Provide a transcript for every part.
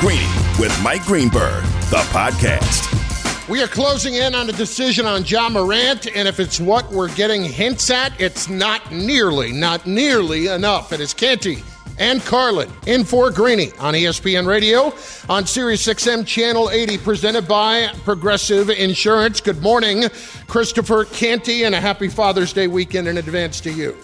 Greeny with Mike Greenberg, the podcast. We are closing in on a decision on Ja Morant, and if it's what we're getting hints at, it's not nearly, not nearly enough. It is Canty and Carlin in for Greeny on ESPN Radio on Sirius XM Channel 80, presented by Progressive Insurance. Good morning, Christopher Canty, and a happy Father's Day weekend in advance to you.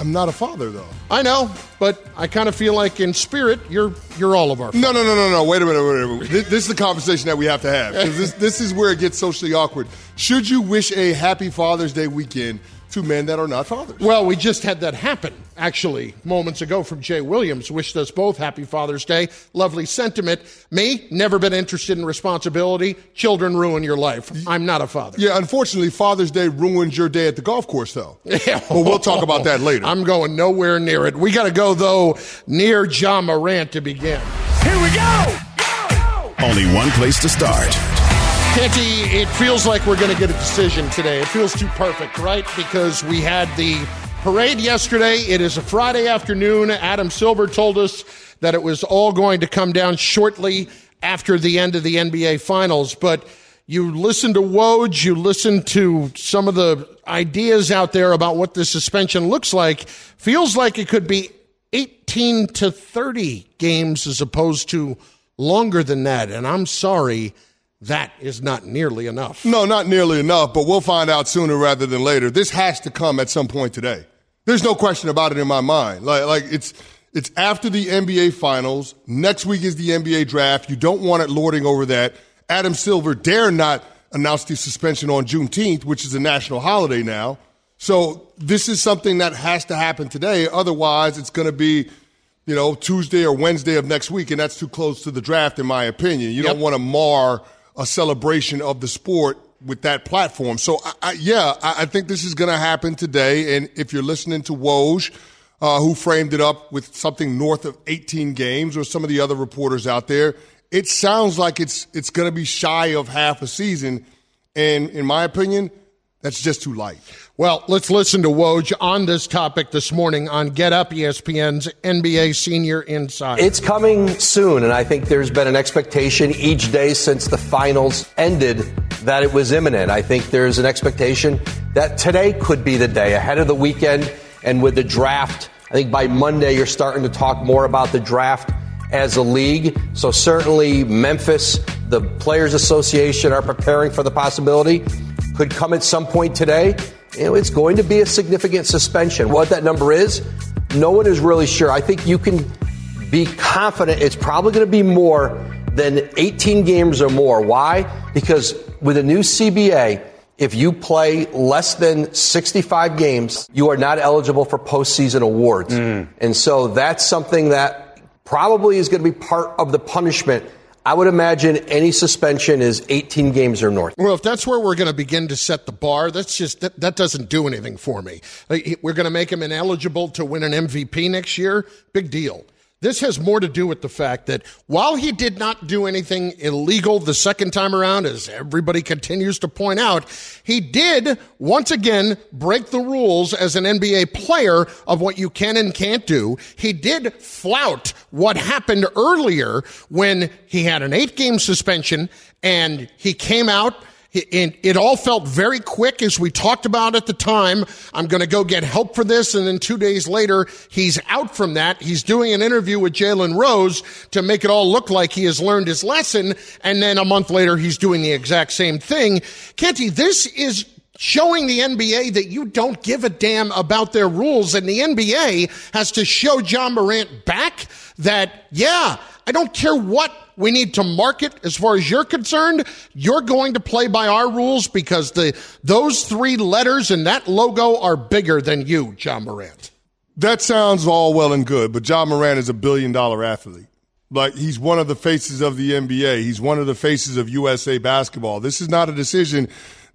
I'm not a father, though. I know, but I kind of feel like in spirit, you're you're all of our. No, no, no, no, no. Wait a minute. Wait a minute. This, this is the conversation that we have to have because this this is where it gets socially awkward. Should you wish a happy Father's Day weekend to men that are not fathers? Well, we just had that happen actually moments ago from Jay Williams. Wished us both happy Father's Day. Lovely sentiment. Me, never been interested in responsibility. Children ruin your life. I'm not a father. Yeah, unfortunately, Father's Day ruins your day at the golf course, though. Yeah. But we'll talk about that later. I'm going nowhere near it. We got to go though near Ja Morant to begin. Here we go! Only one place to start. Canty, it feels like we're going to get a decision today. It feels too perfect, right? Because we had the parade yesterday. It is a Friday afternoon. Adam Silver told us that it was all going to come down shortly after the end of the NBA Finals. But you listen to Woj, you listen to some of the ideas out there about what the suspension looks like. Feels like it could be 18 to 30 games as opposed to longer than that. And I'm sorry that is not nearly enough. No, not nearly enough, but we'll find out sooner rather than later. This has to come at some point today. There's no question about it in my mind. Like, like it's it's after the NBA finals. Next week is the NBA draft. You don't want it lording over that. Adam Silver dare not announce the suspension on Juneteenth, which is a national holiday now. So this is something that has to happen today. Otherwise, it's going to be, you know, Tuesday or Wednesday of next week, and that's too close to the draft, in my opinion. You Yep. don't want to mar a celebration of the sport with that platform. So, I, I, yeah, I, I think this is going to happen today. And if you're listening to Woj, uh, who framed it up with something north of 18 games, or some of the other reporters out there, it sounds like it's it's going to be shy of half a season. And in my opinion, that's just too light. Well, let's listen to Woj on this topic this morning on Get Up, ESPN's NBA Senior Insider. It's coming soon, and I think there's been an expectation each day since the finals ended that it was imminent. I think there's an expectation that today could be the day ahead of the weekend, and with the draft, I think by Monday you're starting to talk more about the draft as a league. So certainly Memphis, the Players Association are preparing for the possibility could come at some point today. You know, it's going to be a significant suspension. What that number is, no one is really sure. I think you can be confident it's probably going to be more than 18 games or more. Why? Because with a new CBA, if you play less than 65 games, you are not eligible for postseason awards. Mm. And so that's something that probably is going to be part of the punishment. I would imagine any suspension is 18 games or north. Well, if that's where we're going to begin to set the bar, that's just that, that doesn't do anything for me. We're going to make him ineligible to win an MVP next year. Big deal. This has more to do with the fact that while he did not do anything illegal the second time around, as everybody continues to point out, he did once again break the rules as an NBA player of what you can and can't do. He did flout what happened earlier when he had an eight game suspension and he came out it, it all felt very quick as we talked about at the time. I'm going to go get help for this. And then two days later, he's out from that. He's doing an interview with Jalen Rose to make it all look like he has learned his lesson. And then a month later, he's doing the exact same thing. Canty, this is showing the NBA that you don't give a damn about their rules. And the NBA has to show Ja Morant back that, yeah, I don't care what we need to market as far as you're concerned. You're going to play by our rules because the those three letters and that logo are bigger than you, Ja Morant. That sounds all well and good, but Ja Morant is a billion dollar athlete. Like he's one of the faces of the NBA. He's one of the faces of USA basketball. This is not a decision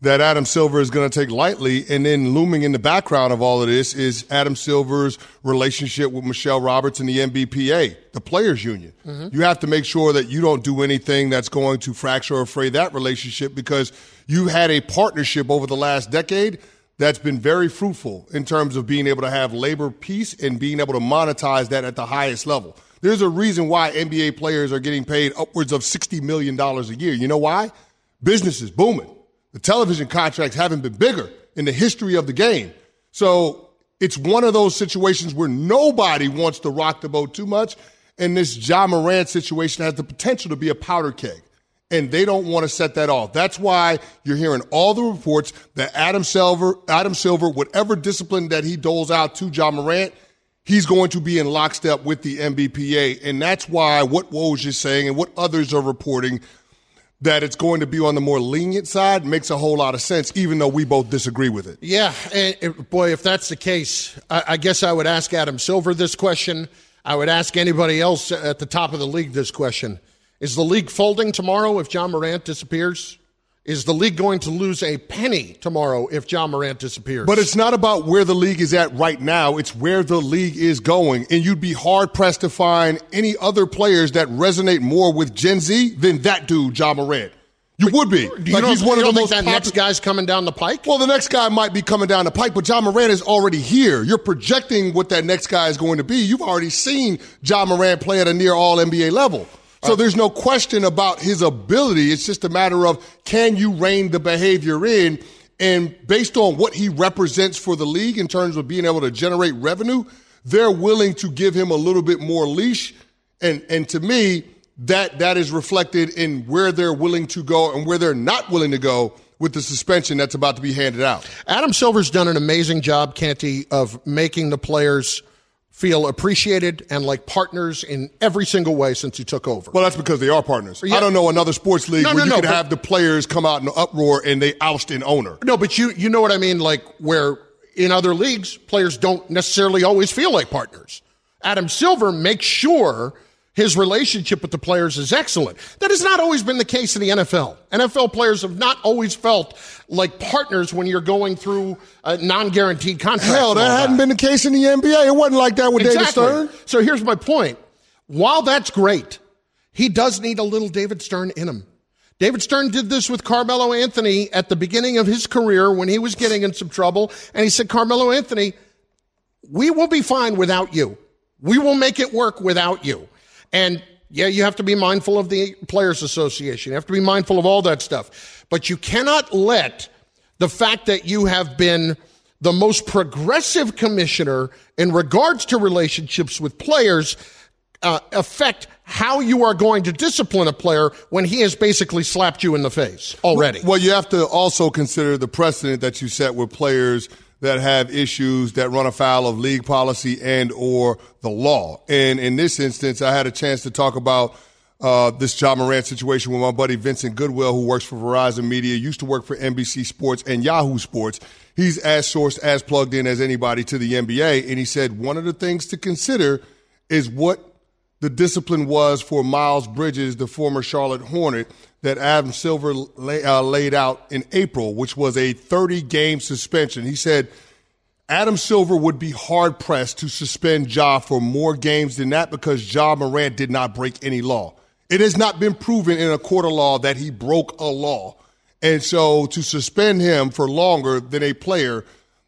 that Adam Silver is going to take lightly. And then looming in the background of all of this is Adam Silver's relationship with Michelle Roberts and the NBPA, the players union. Mm-hmm. You have to make sure that you don't do anything that's going to fracture or fray that relationship because you had a partnership over the last decade that's been very fruitful in terms of being able to have labor peace and being able to monetize that at the highest level. There's a reason why NBA players are getting paid upwards of $60 million a year. You know why? Business is booming. The television contracts haven't been bigger in the history of the game. So it's one of those situations where nobody wants to rock the boat too much. And this Ja Morant situation has the potential to be a powder keg. And they don't want to set that off. That's why you're hearing all the reports that Adam Silver, Adam Silver, whatever discipline that he doles out to Ja Morant, he's going to be in lockstep with the NBPA. And that's why what Woj is saying and what others are reporting that it's going to be on the more lenient side makes a whole lot of sense, even though we both disagree with it. Yeah, and boy, if that's the case, I, I guess I would ask Adam Silver this question. I would ask anybody else at the top of the league this question. Is the league folding tomorrow if Ja Morant disappears? Is the league going to lose a penny tomorrow if Ja Morant disappears? But it's not about where the league is at right now. It's where the league is going. And you'd be hard pressed to find any other players that resonate more with Gen Z than that dude, Ja Morant. You would be. Do you like he's one of the most that next guy's coming down the pike? Well, the next guy might be coming down the pike, but Ja Morant is already here. You're projecting what that next guy is going to be. You've already seen Ja Morant play at a near all NBA level. So uh, there's no question about his ability. It's just a matter of can you rein the behavior in? And based on what he represents for the league in terms of being able to generate revenue, they're willing to give him a little bit more leash. And, and to me, that, that is reflected in where they're willing to go and where they're not willing to go with the suspension that's about to be handed out. Adam Silver's done an amazing job, Canty, of making the players – feel appreciated and like partners in every single way since you took over. Well, that's because they are partners. Yeah. I don't know another sports league no, where no, you no, could have the players come out in an uproar and they oust an owner. No, but you you know what I mean, like where in other leagues players don't necessarily always feel like partners. Adam Silver makes sure his relationship with the players is excellent. That has not always been the case in the NFL. NFL players have not always felt like partners when you're going through a non-guaranteed contract. Hell, that hadn't been the case in the NBA. It wasn't like that with exactly. David Stern. So here's my point. While that's great, he does need a little David Stern in him. David Stern did this with Carmelo Anthony at the beginning of his career when he was getting in some trouble. And he said, Carmelo Anthony, we will be fine without you. We will make it work without you. And yeah, you have to be mindful of the Players Association. You have to be mindful of all that stuff. But you cannot let the fact that you have been the most progressive commissioner in regards to relationships with players uh, affect how you are going to discipline a player when he has basically slapped you in the face already. Well, you have to also consider the precedent that you set with players that have issues that run afoul of league policy and or the law. And in this instance, I had a chance to talk about uh, this Ja Morant situation with my buddy Vincent Goodwill, who works for Verizon Media, used to work for NBC Sports and Yahoo Sports. He's as sourced, as plugged in as anybody to the NBA. And he said one of the things to consider is what the discipline was for Miles Bridges, the former Charlotte Hornet, that Adam Silver lay, uh, laid out in April, which was a 30 game suspension. He said Adam Silver would be hard pressed to suspend Ja for more games than that because Ja Morant did not break any law. It has not been proven in a court of law that he broke a law. And so to suspend him for longer than a player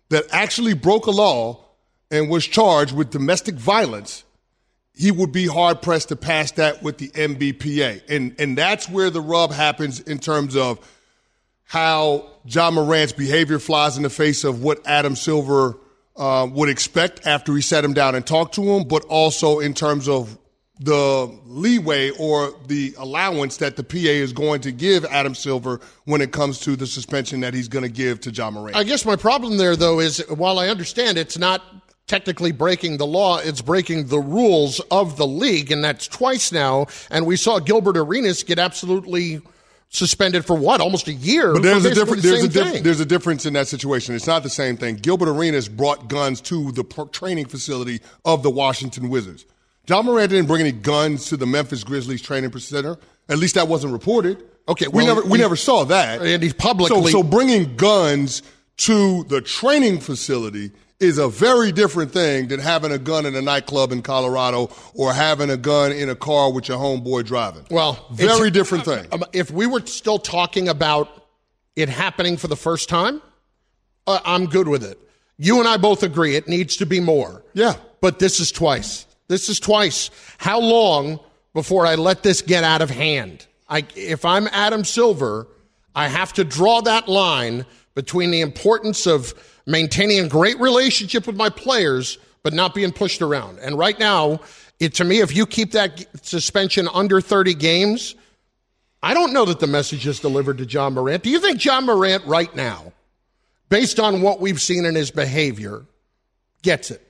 that actually broke a law and was charged with domestic violence he would be hard pressed to pass that with the NBPA. And, and that's where the rub happens in terms of how Ja Morant's behavior flies in the face of what Adam Silver uh, would expect after he sat him down and talked to him, but also in terms of the leeway or the allowance that the PA is going to give Adam Silver when it comes to the suspension that he's going to give to Ja Morant. I guess my problem there, though, is while I understand it's not technically breaking the law, it's breaking the rules of the league, and that's twice now. And we saw Gilbert Arenas get absolutely suspended for what almost a year. But there's a difference. The there's a diff- there's a difference in that situation. It's not the same thing. Gilbert Arenas brought guns to the training facility of the Washington Wizards. Ja Morant didn't bring any guns to the Memphis Grizzlies training center. At least that wasn't reported. Okay, well, we never we he, never saw that. And he's publicly so, so bringing guns to the training facility is a very different thing than having a gun in a nightclub in Colorado or having a gun in a car with your homeboy driving. Well, very different thing. Uh, if we were still talking about it happening for the first time, uh, I'm good with it. You and I both agree it needs to be more. Yeah. But this is twice. This is twice. How long before I let this get out of hand? I, if I'm Adam Silver, I have to draw that line between the importance of maintaining a great relationship with my players, but not being pushed around. And right now, it, to me, if you keep that suspension under 30 games, I don't know that the message is delivered to Ja Morant. Do you think Ja Morant right now, based on what we've seen in his behavior, gets it?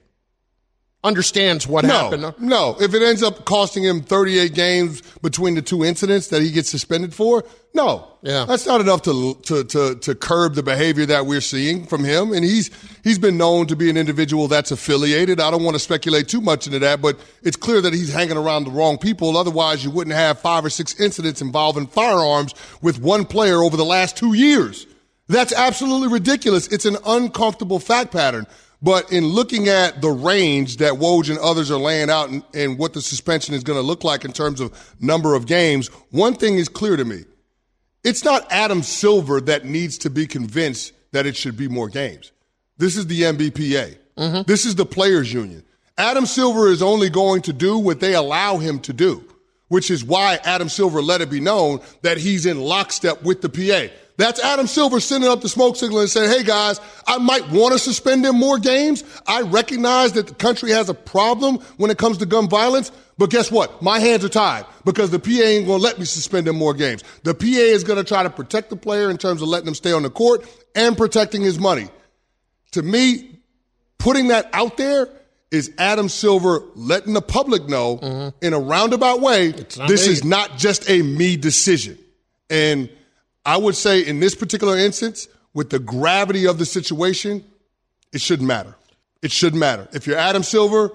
Understands what no, happened. No, if it ends up costing him 38 games between the two incidents that he gets suspended for, no, yeah, that's not enough to to to to curb the behavior that we're seeing from him. And he's he's been known to be an individual that's affiliated. I don't want to speculate too much into that, but it's clear that he's hanging around the wrong people. Otherwise, you wouldn't have five or six incidents involving firearms with one player over the last two years. That's absolutely ridiculous. It's an uncomfortable fact pattern. But in looking at the range that Woj and others are laying out and, and what the suspension is going to look like in terms of number of games, one thing is clear to me. It's not Adam Silver that needs to be convinced that it should be more games. This is the NBPA. Mm-hmm. This is the players union. Adam Silver is only going to do what they allow him to do, which is why Adam Silver let it be known that he's in lockstep with the PA. That's Adam Silver sending up the smoke signal and saying, hey guys, I might want to suspend him more games. I recognize that the country has a problem when it comes to gun violence. But guess what? My hands are tied because the PA ain't going to let me suspend him more games. The PA is going to try to protect the player in terms of letting him stay on the court and protecting his money. To me, putting that out there is Adam Silver letting the public know mm-hmm. in a roundabout way, this me. is not just a me decision. And I would say in this particular instance, with the gravity of the situation, it shouldn't matter. It shouldn't matter. If you're Adam Silver,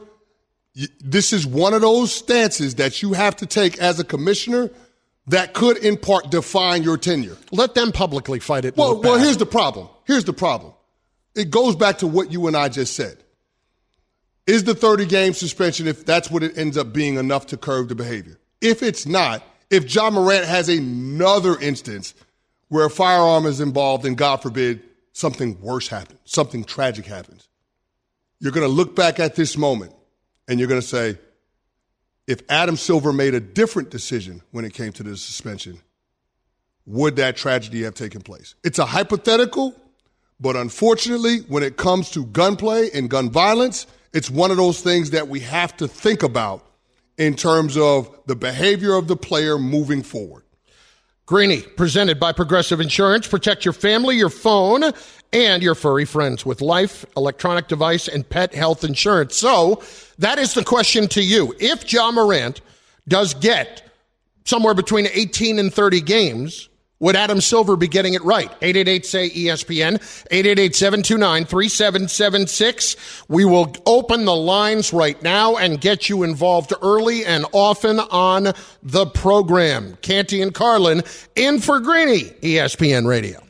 you, this is one of those stances that you have to take as a commissioner that could, in part, define your tenure. Let them publicly fight it. Well, well, here's the problem. Here's the problem. It goes back to what you and I just said. Is the 30 game suspension, if that's what it ends up being, enough to curb the behavior? If it's not, if Ja Morant has another instance where a firearm is involved and God forbid something worse happens, something tragic happens. You're going to look back at this moment and you're going to say, if Adam Silver made a different decision when it came to the suspension, would that tragedy have taken place? It's a hypothetical, but unfortunately, when it comes to gunplay and gun violence, it's one of those things that we have to think about in terms of the behavior of the player moving forward. Greeny, presented by Progressive Insurance. Protect your family, your phone, and your furry friends with life, electronic device, and pet health insurance. So that is the question to you. If Ja Morant does get somewhere between 18 and 30 games, would Adam Silver be getting it right? 888 say ESPN, 888 729 3776. We will open the lines right now and get you involved early and often on the program. Canty and Carlin in for Greeny, ESPN Radio.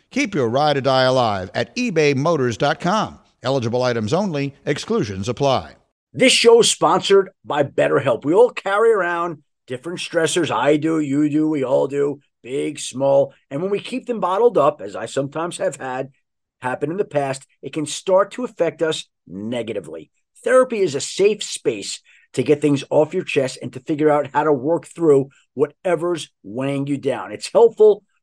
Keep your ride or die alive at ebaymotors.com. Eligible items only, exclusions apply. This show is sponsored by BetterHelp. We all carry around different stressors. I do, you do, we all do, big, small. And when we keep them bottled up, as I sometimes have had happen in the past, it can start to affect us negatively. Therapy is a safe space to get things off your chest and to figure out how to work through whatever's weighing you down. It's helpful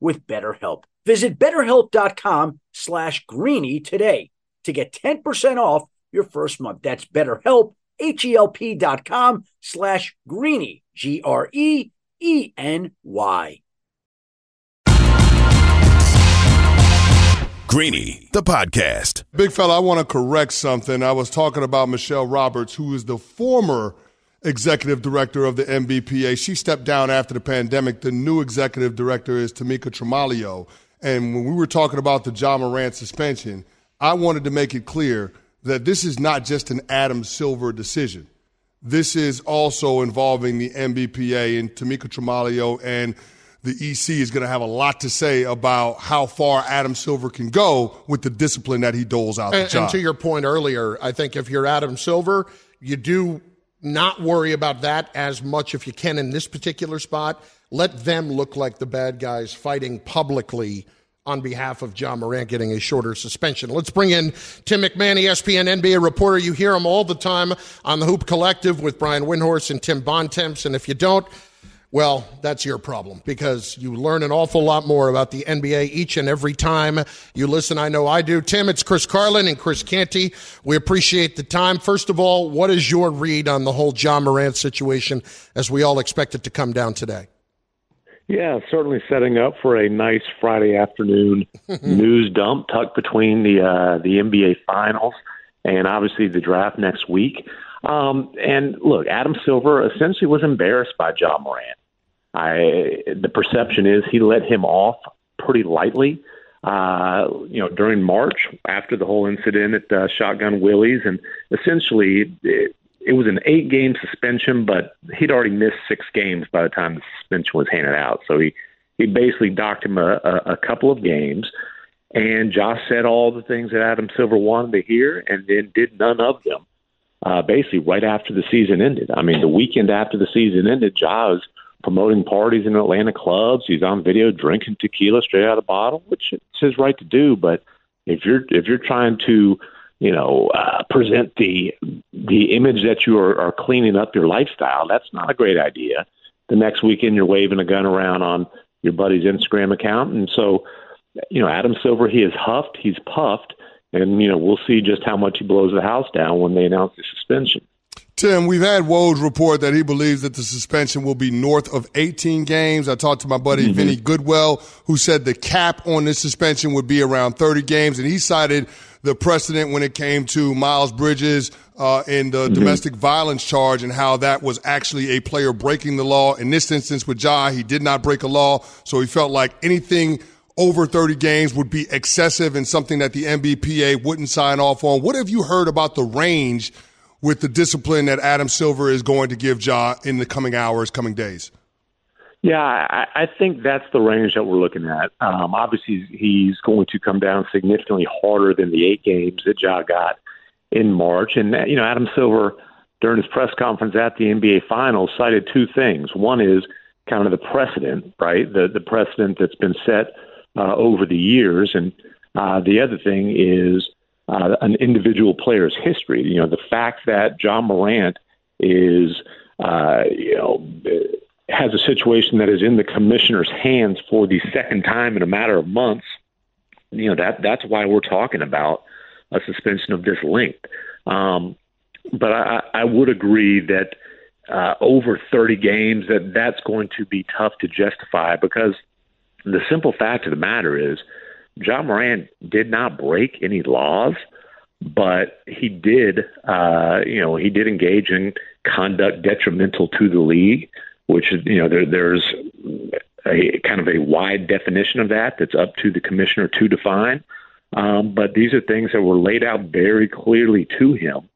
with BetterHelp. Visit betterhelp.com slash greeny today to get 10% off your first month. That's betterhelp, H-E-L-P dot com slash greeny, G-R-E-E-N-Y. Greeny, the podcast. Big fella, I want to correct something. I was talking about Michelle Roberts, who is the former executive director of the NBPA. She stepped down after the pandemic. The new executive director is Tamika Tremaglio. And when we were talking about the Ja Morant suspension, I wanted to make it clear that this is not just an Adam Silver decision. This is also involving the NBPA and Tamika Tremaglio and – the EC is going to have a lot to say about how far Adam Silver can go with the discipline that he doles out. And, and to your point earlier, I think if you're Adam Silver, you do not worry about that as much if you can in this particular spot. Let them look like the bad guys fighting publicly on behalf of Ja Morant getting a shorter suspension. Let's bring in Tim MacMahon, ESPN NBA reporter. You hear him all the time on the Hoop Collective with Brian Windhorst and Tim Bontemps. And if you don't, well, that's your problem because you learn an awful lot more about the NBA each and every time you listen. I know I do. Tim, it's Chris Carlin and Chris Canty. We appreciate the time. First of all, what is your read on the whole Ja Morant situation as we all expect it to come down today? Yeah, certainly setting up for a nice Friday afternoon news dump tucked between the uh, the NBA Finals and obviously the draft next week. Um, and look, Adam Silver essentially was embarrassed by Ja Morant. I the perception is he let him off pretty lightly. Uh, you know, during March after the whole incident at uh, Shotgun Willie's, and essentially it, it was an eight-game suspension, but he'd already missed six games by the time the suspension was handed out. So he he basically docked him a, a, a couple of games. And Josh said all the things that Adam Silver wanted to hear, and then did none of them. Uh, basically, right after the season ended. I mean, the weekend after the season ended, Josh promoting parties in Atlanta clubs. He's on video drinking tequila straight out of the bottle, which it's his right to do. But if you're if you're trying to, you know, uh, present the the image that you are, are cleaning up your lifestyle, that's not a great idea. The next weekend you're waving a gun around on your buddy's Instagram account, and so, you know, Adam Silver he is huffed, he's puffed, and you know we'll see just how much he blows the house down when they announce the suspension. Tim, we've had Woj report that he believes that the suspension will be north of 18 games. I talked to my buddy mm-hmm. Vinny Goodwill, who said the cap on this suspension would be around 30 games, and he cited the precedent when it came to Miles Bridges uh, in the mm-hmm. domestic violence charge and how that was actually a player breaking the law. In this instance with Ja, he did not break a law, so he felt like anything over 30 games would be excessive and something that the NBPA wouldn't sign off on. What have you heard about the range – with the discipline that Adam Silver is going to give Ja in the coming hours, coming days? Yeah, I, I think that's the range that we're looking at. Um, obviously, he's going to come down significantly harder than the eight games that Ja got in March. And, you know, Adam Silver, during his press conference at the NBA Finals, cited two things. One is kind of the precedent, right? The, the precedent that's been set uh, over the years. And uh, the other thing is uh, an individual player's history. You know, the fact that Ja Morant is, uh, you know, has a situation that is in the commissioner's hands for the second time in a matter of months. You know that that's why we're talking about a suspension of this length. Um, but I, I would agree that uh, over 30 games that that's going to be tough to justify because the simple fact of the matter is Ja Morant did not break any laws, but he did, uh, you know, he did engage in conduct detrimental to the league, which is, you know, there, there's a kind of a wide definition of that that's up to the commissioner to define. Um, but these are things that were laid out very clearly to him.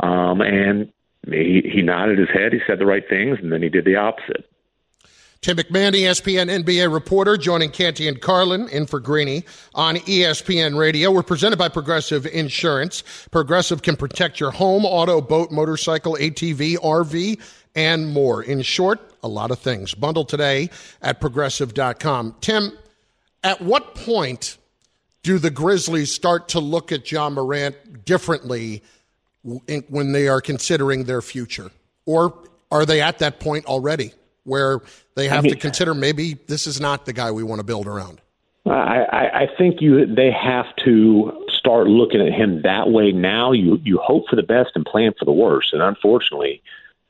Um, and he, he nodded his head, he said the right things, and then he did the opposite. Tim MacMahon, ESPN NBA reporter, joining Canty and Carlin in for Greeny on ESPN Radio. We're presented by Progressive Insurance. Progressive can protect your home, auto, boat, motorcycle, ATV, RV, and more. In short, a lot of things. Bundle today at progressive.com. Tim, at what point do the Grizzlies start to look at Ja Morant differently when they are considering their future? Or are they at that point already where they have to consider maybe this is not the guy we want to build around? I, I think you they have to start looking at him that way now. You you hope for the best and plan for the worst, and unfortunately,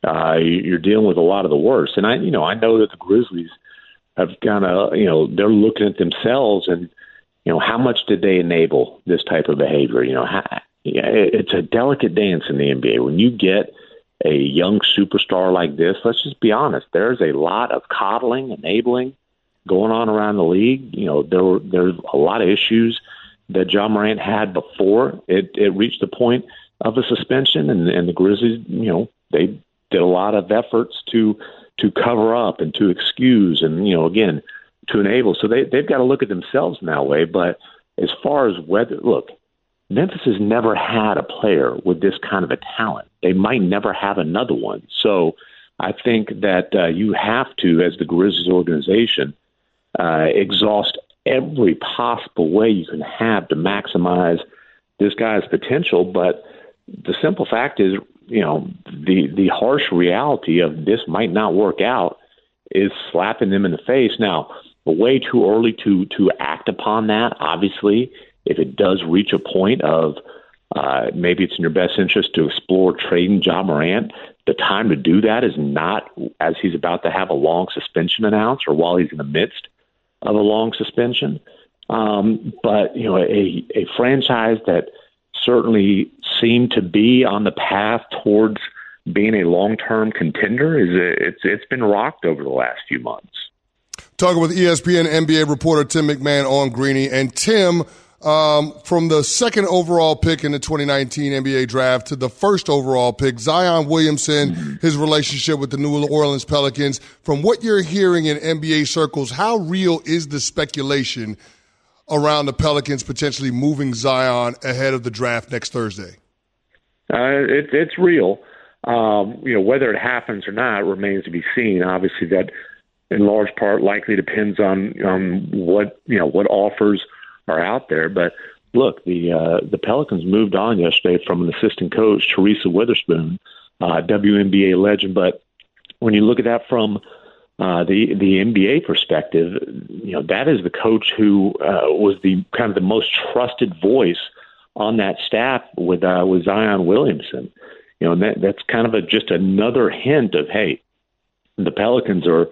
uh, you're dealing with a lot of the worst. And I you know I know that the Grizzlies have kind of you know they're looking at themselves and you know how much did they enable this type of behavior? You know, how, yeah, it's a delicate dance in the NBA when you get a young superstar like this. Let's just be honest. There's a lot of coddling, enabling going on around the league. You know, there were there's a lot of issues that Ja Morant had before it, it reached the point of a suspension, and, and the Grizzlies, you know, they did a lot of efforts to to cover up and to excuse, and you know, again, to enable. So they they've got to look at themselves in that way. But as far as whether look. Memphis has never had a player with this kind of a talent. They might never have another one. So I think that uh, you have to, as the Grizzlies organization, uh, exhaust every possible way you can have to maximize this guy's potential. But the simple fact is, you know, the the harsh reality of this might not work out is slapping them in the face. Now, way too early to to act upon that. Obviously, if it does reach a point of uh, maybe it's in your best interest to explore trading Ja Morant. The time to do that is not as he's about to have a long suspension announced or while he's in the midst of a long suspension. Um, but you know, a, a franchise that certainly seemed to be on the path towards being a long-term contender is a, it's it's been rocked over the last few months. Talking with ESPN NBA reporter Tim MacMahon on Greeny and Tim. Um, from the second overall pick in the 2019 NBA draft to the first overall pick, Zion Williamson, mm-hmm. his relationship with the New Orleans Pelicans. From what you're hearing in NBA circles, how real is the speculation around the Pelicans potentially moving Zion ahead of the draft next Thursday? Uh, it, it's real. Um, you know, whether it happens or not remains to be seen. Obviously, that in large part likely depends on on what you know what offers – are out there. But look, the uh, the Pelicans moved on yesterday from an assistant coach, Teresa Weatherspoon, uh, WNBA legend. But when you look at that from uh, the the NBA perspective, you know that is the coach who uh, was the kind of the most trusted voice on that staff with uh, with Zion Williamson. You know, and that that's kind of a just another hint of hey, the Pelicans are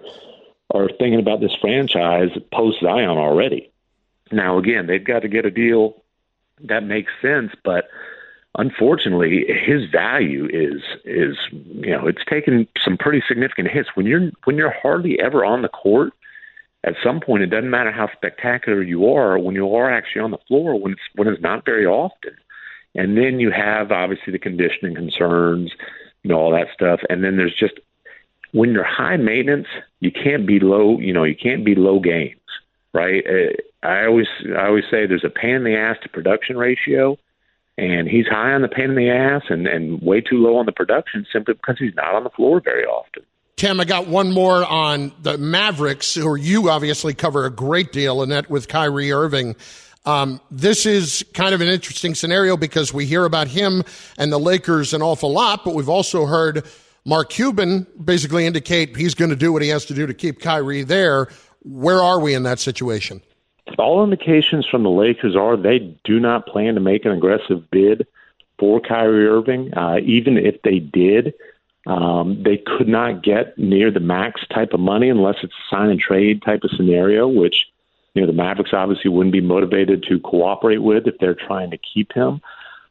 are thinking about this franchise post Zion already. Now, again, they've got to get a deal that makes sense, but unfortunately, his value is is you know it's taken some pretty significant hits when you're when you're hardly ever on the court. At some point, it doesn't matter how spectacular you are when you are actually on the floor when it's when it's not very often. And then you have obviously the conditioning concerns, you know, all that stuff. And then there's just when you're high maintenance, you can't be low. You know, you can't be low games right? Uh, I always I always say there's a pain in the ass to production ratio, and he's high on the pain in the ass and and way too low on the production simply because he's not on the floor very often. Tim, I got one more on the Mavericks, who you obviously cover a great deal, and that with Kyrie Irving. Um, this is kind of an interesting scenario because we hear about him and the Lakers an awful lot, but we've also heard Mark Cuban basically indicate he's going to do what he has to do to keep Kyrie there. Where are we in that situation? All indications from the Lakers are they do not plan to make an aggressive bid for Kyrie Irving. Uh, even if they did, um, they could not get near the max type of money unless it's a sign and trade type of scenario, which you know the Mavericks obviously wouldn't be motivated to cooperate with if they're trying to keep him.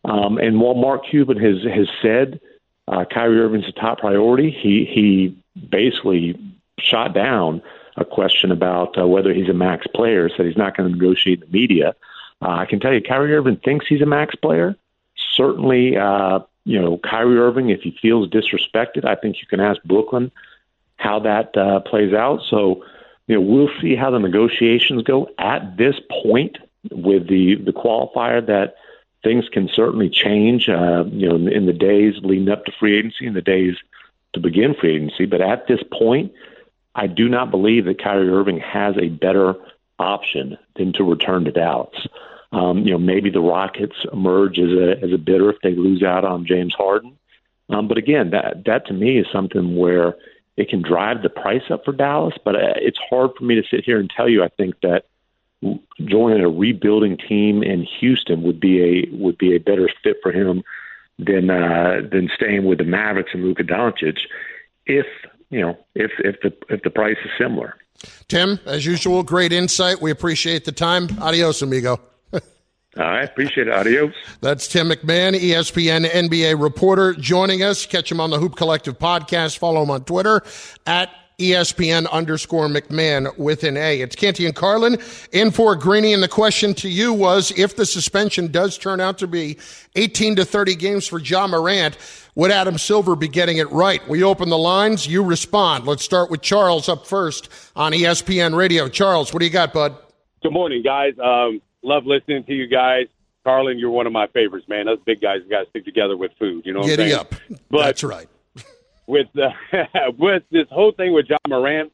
Um, and while Mark Cuban has has said uh, Kyrie Irving's a top priority, he he basically shot down a question about uh, whether he's a max player, said he's not going to negotiate the media. Uh, I can tell you, Kyrie Irving thinks he's a max player. Certainly, uh, you know, Kyrie Irving, if he feels disrespected, I think you can ask Brooklyn how that uh, plays out. So, you know, we'll see how the negotiations go. At this point, with the the qualifier that things can certainly change, uh, you know, in, in the days leading up to free agency and the days to begin free agency. But at this point, I do not believe that Kyrie Irving has a better option than to return to Dallas. Um, you know, maybe the Rockets emerge as a as a bidder if they lose out on James Harden. Um, but again, that that to me is something where it can drive the price up for Dallas. But uh, it's hard for me to sit here and tell you. I think that joining a rebuilding team in Houston would be a would be a better fit for him than uh, than staying with the Mavericks and Luka Doncic. If you know, if if the if the price is similar. Tim, as usual, great insight. We appreciate the time. Adios, amigo. I appreciate it. Adios. That's Tim MacMahon, ESPN NBA reporter, joining us. Catch him on the Hoop Collective podcast. Follow him on Twitter at ESPN underscore MacMahon with an A. It's Canty and Carlin in for Greeny. And the question to you was if the suspension does turn out to be 18 to 30 games for Ja Morant, would Adam Silver be getting it right? We open the lines. You respond. Let's start with Charles up first on ESPN Radio. Charles, what do you got, bud? Good morning, guys. Um, love listening to you guys. Carlin, you're one of my favorites, man. Us big guys got to stick together with food. You know what Giddy up. But That's right. with uh, with this whole thing with Ja Morant,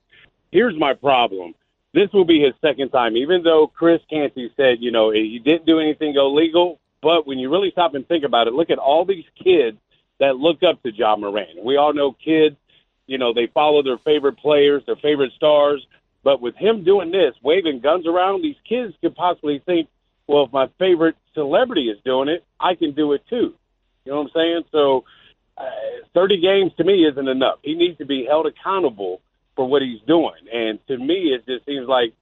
here's my problem. This will be his second time, even though Chris Canty said, you know, he didn't do anything illegal. But when you really stop and think about it, look at all these kids that look up to Ja Morant. We all know kids, you know, they follow their favorite players, their favorite stars. But with him doing this, waving guns around, these kids could possibly think, well, if my favorite celebrity is doing it, I can do it too. You know what I'm saying? So, uh, 30 games to me isn't enough. He needs to be held accountable for what he's doing. And to me, it just seems like,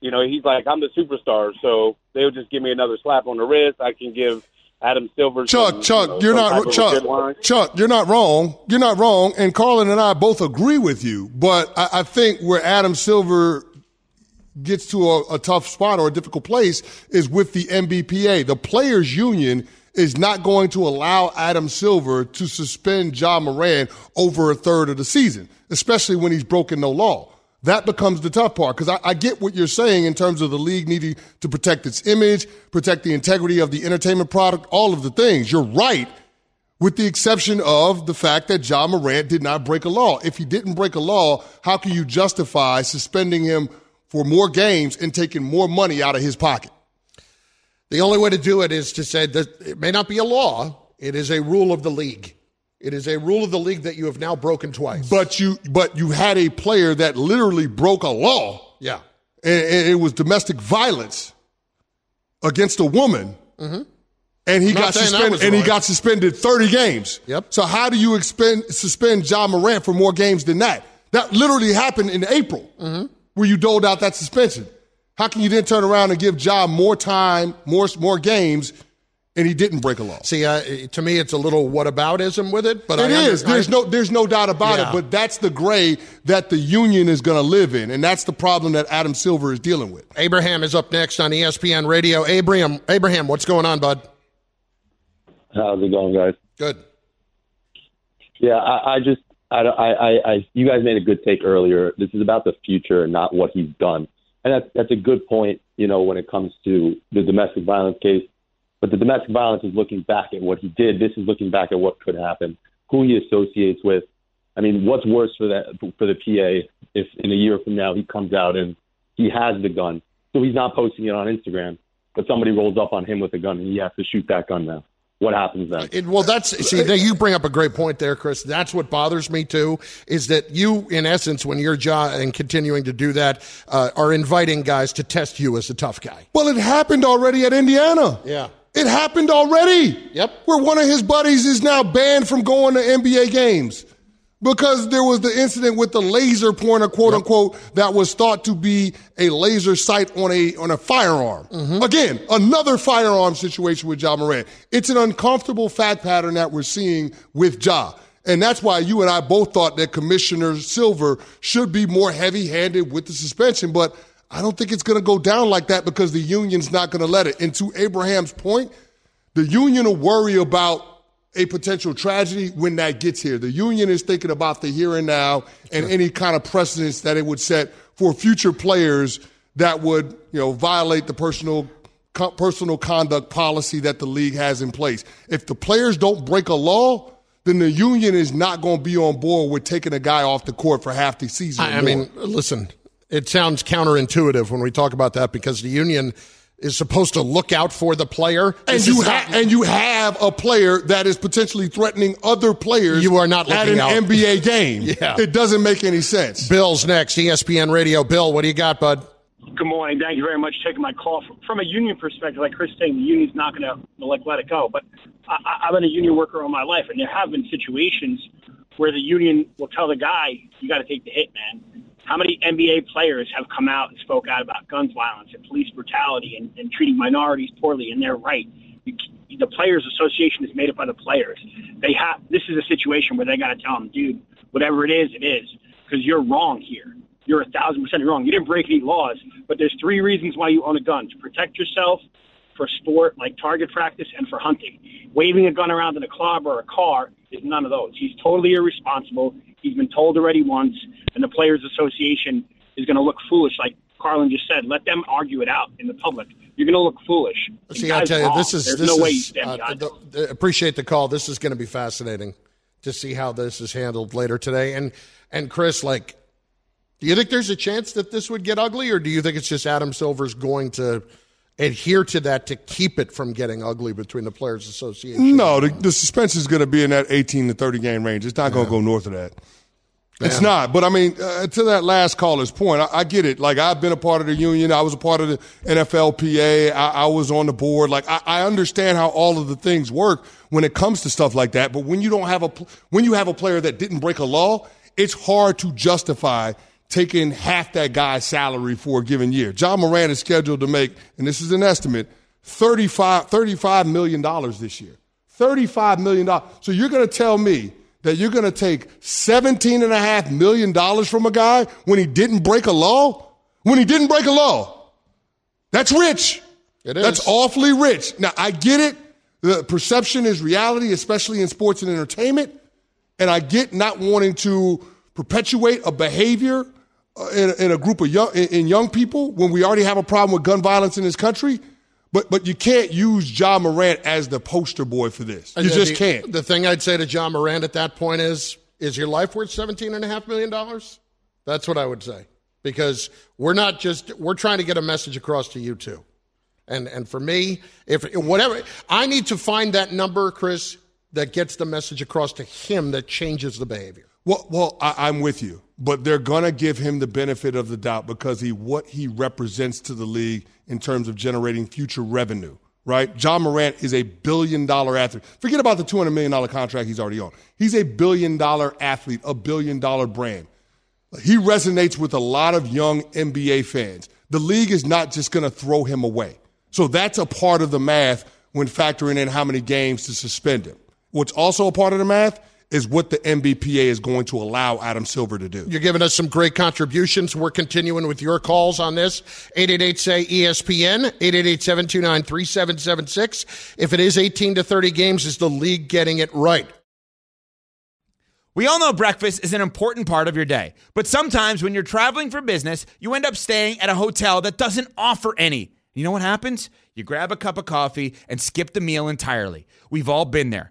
you know, he's like, I'm the superstar, so they'll just give me another slap on the wrist. I can give Adam Silver. Chuck, Chuck, you know, you're not Chuck. Chuck, you're not wrong. You're not wrong. And Carlin and I both agree with you. But I, I think where Adam Silver gets to a, a tough spot or a difficult place is with the NBPA. The players union is not going to allow Adam Silver to suspend Ja Morant over a third of the season, especially when he's broken no law. That becomes the tough part because I, I get what you're saying in terms of the league needing to protect its image, protect the integrity of the entertainment product, all of the things. You're right, with the exception of the fact that Ja Morant did not break a law. If he didn't break a law, how can you justify suspending him for more games and taking more money out of his pocket? The only way to do it is to say that it may not be a law, it is a rule of the league. It is a rule of the league that you have now broken twice. But you, but you had a player that literally broke a law, yeah. and, it was domestic violence against a woman, and he got suspended. And he got suspended thirty games. Yep. So how do you expend, suspend Ja Morant for more games than that? That literally happened in April, Mm-hmm. where you doled out that suspension. How can you then turn around and give Ja more time, more more games, and he didn't break a law? See, uh, to me, it's a little whataboutism with it, but It I is. under- There's I- no. There's no doubt about Yeah. it. But that's the gray that the union is going to live in, and that's the problem that Adam Silver is dealing with. Abraham is up next on ESPN Radio. Abraham, Abraham, what's going on, bud? How's it going, guys? Good. Yeah, I, I just, I, I, I, you guys made a good take earlier. This is about the future, not what he's done, and that's that's a good point. You know, when it comes to the domestic violence case, but the domestic violence is looking back at what he did. This is looking back at what could happen, who he associates with. I mean, what's worse for that for the PA if in a year from now he comes out and he has the gun, so he's not posting it on Instagram, but somebody rolls up on him with a gun and he has to shoot that gun now. What happens then? It, well, that's see. There, you bring up a great point there, Chris. That's what bothers me too. Is that you, in essence, when you're job and continuing to do that, uh, are inviting guys to test you as a tough guy. Well, it happened already at Indiana. Yeah. It happened already. Yep. Where one of his buddies is now banned from going to NBA games because there was the incident with the laser pointer, quote unquote, that was thought to be a laser sight on a on a firearm. Mm-hmm. Again, another firearm situation with Ja Morant. It's an uncomfortable fact pattern that we're seeing with Ja. And that's why you and I both thought that Commissioner Silver should be more heavy handed with the suspension. But I don't think it's going to go down like that because the union's not going to let it. And to Abraham's point, the union will worry about a potential tragedy when that gets here. The union is thinking about the here and now and any kind of precedence that it would set for future players that would, you know, violate the personal co- personal conduct policy that the league has in place. If the players don't break a law, then the union is not going to be on board with taking a guy off the court for half the season. I, I mean, listen, it sounds counterintuitive when we talk about that because the union is supposed to look out for the player. And you, ha- and you have a player that is potentially threatening other players. You are not at an out. NBA game. yeah. It doesn't make any sense. Bill's next, ESPN Radio. Bill, what do you got, bud? Good morning. Thank you very much for taking my call. From a union perspective, like Chris saying, the union's not going to like let it go. But I, I've been a union worker all my life, and there have been situations where the union will tell the guy, "You got to take the hit, man." How many NBA players have come out and spoke out about guns violence and police brutality and, and treating minorities poorly? And they're right. The Players Association is made up by the players. They have. This is a situation where they got to tell them, dude, whatever it is, it is, because you're wrong here you're a thousand percent wrong. You didn't break any laws, but there's three reasons why you own a gun: to protect yourself, for sport like target practice, and for hunting. Waving a gun around in a club or a car is none of those. He's totally irresponsible. He's been told already once, and the Players Association is going to look foolish, like Carlin just said. Let them argue it out in the public. You're going to look foolish. See, I tell you, wrong. this is There's this no is, way you stand uh, the, the, appreciate the call. This is going to be fascinating to see how this is handled later today. And and Chris, like do you think there's a chance that this would get ugly, or do you think it's just Adam Silver's going to adhere to that to keep it from getting ugly between the Players Association? No, the, the suspension is going to be in that 18 to 30 game range. It's not going to go north of that. It's not. But I mean, uh, to that last caller's point, I, I, get it. Like, I've been a part of the union. I was a part of the NFLPA. I, I was on the board. Like, I, I, understand how all of the things work when it comes to stuff like that. But when you don't have a, when you have a player that didn't break a law, it's hard to justify taking half that guy's salary for a given year. Ja Morant is scheduled to make, and this is an estimate, 35, $35 million this year. $35 million. So you're going to tell me that you're going to take $17.5 million from a guy when he didn't break a law? When he didn't break a law. That's rich. It is. That's awfully rich. Now, I get it. The perception is reality, especially in sports and entertainment. And I get not wanting to perpetuate a behavior Uh, in, in, a group of young in young people when we already have a problem with gun violence in this country. But but you can't use Ja Morant as the poster boy for this. Uh, you just the, can't. The thing I'd say to Ja Morant at that point is is your life worth seventeen and a half million dollars? That's what I would say. Because we're not just we're trying to get a message across to you too. And and for me, if whatever I need to find that number, Chris, that gets the message across to him that changes the behavior. Well, well, I, am with you, but they're gonna give him the benefit of the doubt because he what he represents to the league in terms of generating future revenue. Right? Ja Morant is a billion dollar athlete. Forget about the two hundred million dollar contract he's already on. He's a billion dollar athlete, a billion dollar brand. He resonates with a lot of young NBA fans. The league is not just going to throw him away. So that's a part of the math when factoring in how many games to suspend him. What's also a part of the math is what the NBPA is going to allow Adam Silver to do. You're giving us some great contributions. We're continuing with your calls on this. 888 say ESPN, 888 729 3776. If it is 18 to 30 games, is the league getting it right? We all know breakfast is an important part of your day, but sometimes when you're traveling for business, you end up staying at a hotel that doesn't offer any. You know what happens? You grab a cup of coffee and skip the meal entirely. We've all been there.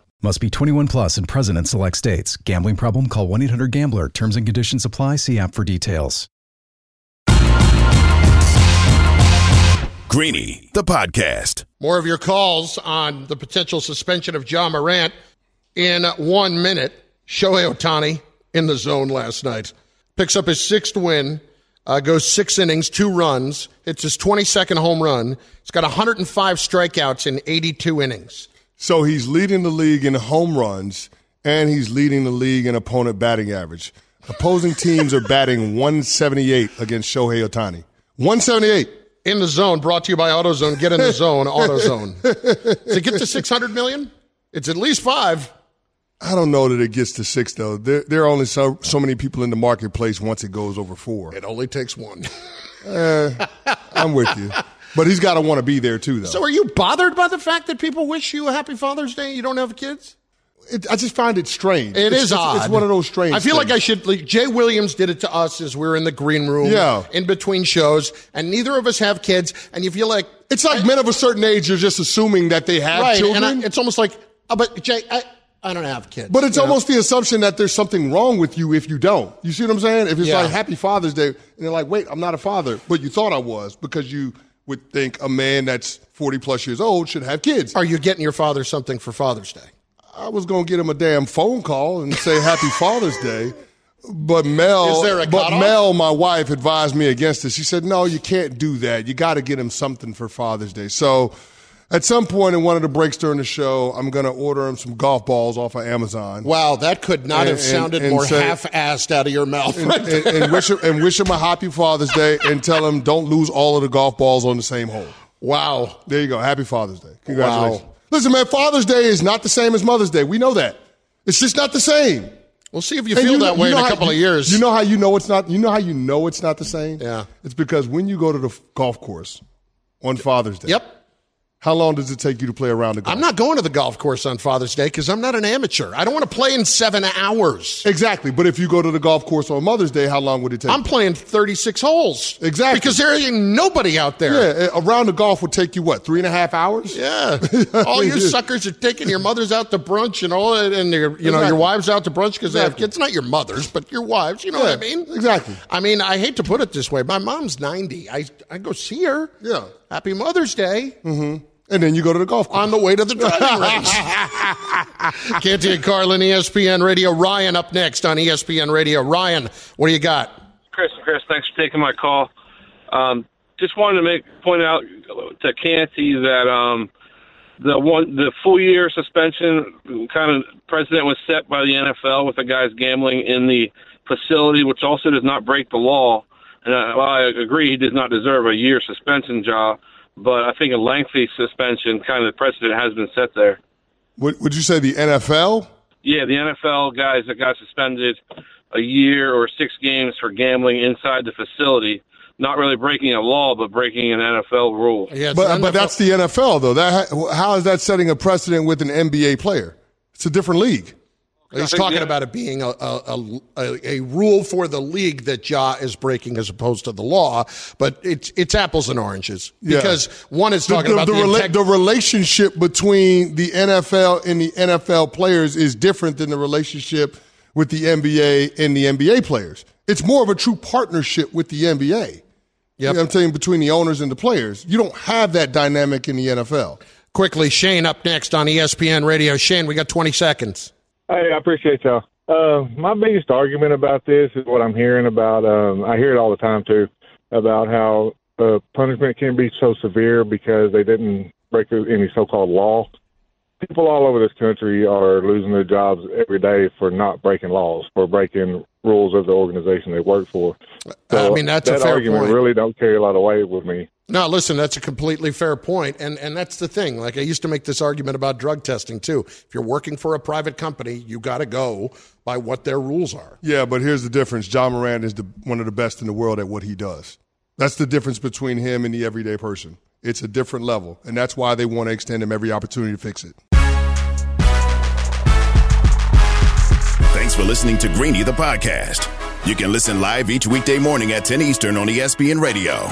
Must be 21 plus and present in select states. Gambling problem? Call 1 800 Gambler. Terms and conditions apply. See app for details. Greeny, the podcast. More of your calls on the potential suspension of Ja Morant in one minute. Shohei Ohtani in the zone last night. Picks up his sixth win, uh, goes six innings, two runs. It's his 22nd home run. He's got 105 strikeouts in 82 innings. So he's leading the league in home runs, and he's leading the league in opponent batting average. Opposing teams are batting 178 against Shohei Ohtani. 178. In the zone, brought to you by AutoZone. Get in the zone, AutoZone. to get to 600 million, it's at least five. I don't know that it gets to six though. There, there are only so so many people in the marketplace once it goes over four. It only takes one. Eh, I'm with you, but he's got to want to be there too, though. So, are you bothered by the fact that people wish you a happy Father's Day? You don't have kids. It, I just find it strange. It it's, is it's, odd. It's one of those strange. I feel like I should. Like, Jay Williams did it to us as we were in the green room, Yeah. in between shows, and neither of us have kids. And you feel like It's like men of a certain age are just assuming that they have right, children. and I, it's almost like, oh, but Jay, I, I don't have kids. But it's you know? almost the assumption that there's something wrong with you if you don't. You see what I'm saying? If it's Yeah. like Happy Father's Day, and they're like, wait, I'm not a father, but you thought I was because you would think a man that's 40 plus years old should have kids. Are you getting your father something for Father's Day? I was going to get him a damn phone call and say Happy Father's Day. But Mel, Is there a but? Mel, my wife, advised me against this. She said, "No, you can't do that. You got to get him something for Father's Day." So, at some point in one of the breaks during the show, I'm going to order him some golf balls off of Amazon. Wow, that could not And- have sounded and more say- half-assed out of your mouth. and, right and, and wish him and wish him a happy Father's Day, and tell him don't lose all of the golf balls on the same hole. wow. There you go. Happy Father's Day. Congratulations. Listen, man, Father's Day is not the same as Mother's Day. We know that. It's just not the same. We'll see if you And feel know- that way you in a how- couple of years. You know how you know it's not. You know how you know it's not the same. Yeah. It's because when you go to the golf course on Father's Day. Yep. How long does it take you to play around the golf? I'm not going to the golf course on Father's Day because I'm not an amateur. I don't want to play in seven hours. Exactly. But if you go to the golf course on Mother's Day, how long would it take? I'm playing 36 holes. Exactly. Because there ain't nobody out there. yeah, a round of golf would take you what three and a half hours? Yeah. All you suckers are taking your mothers out to brunch and all that, and your, you know, Exactly. your wives out to brunch because they have kids. Not your mothers, but your wives. You know what I mean? exactly. I mean, I hate to put it this way. My mom's 90. I, I go see her. Yeah. Happy Mother's Day mm-hmm. And then you go to the golf course. on the way to the driving range. Canty and Carlin, ESPN Radio. Ryan up next on ESPN Radio. Ryan, what do you got? Chris, and Chris, thanks for taking my call. Um, just wanted to make point out to Canty that um, the one the full year suspension kind of precedent was set by the NFL with the guys gambling in the facility, which also does not break the law. And I, while I agree he does not deserve a year suspension job, but I think a lengthy suspension kind of precedent has been set there. Would, would you say the NFL? Yeah, the NFL guys that got suspended a year or six games for gambling inside the facility, not really breaking a law, but breaking an NFL rule. Yeah, But, an but that's the NFL, though. That how is that setting a precedent with an NBA player? It's a different league. He's talking the- about it being a, a, a, a rule for the league that Ja is breaking as opposed to the law, but it's it's apples and oranges Yeah. because one is talking the, about the, the, rela- integ- the relationship between the NFL and the NFL players is different than the relationship with the NBA and the NBA players. It's more of a true partnership with the NBA. You know I'm saying between the owners and the players. You don't have that dynamic in the NFL. Quickly, Shane up next on ESPN Radio. Shane, we got 20 seconds. Hey, I appreciate y'all. Uh, my biggest argument about this is what I'm hearing about. Um, I hear it all the time too about how uh, punishment can be so severe because they didn't break any so-called law. People all over this country are losing their jobs every day for not breaking laws, for breaking rules of the organization they work for. I mean, that's a that fair argument point. really don't carry a lot of weight with me. No, listen, that's a completely fair point, and and that's the thing. Like I used to make this argument about drug testing too. If you're working for a private company, you got to go by what their rules are. Yeah, but here's the difference. Ja Morant is the, one of the best in the world at what he does. That's the difference between him and the everyday person. It's a different level, and that's why they want to extend him every opportunity to fix it. Thanks for listening to Greeny the podcast. You can listen live each weekday morning at 10 Eastern on ESPN Radio.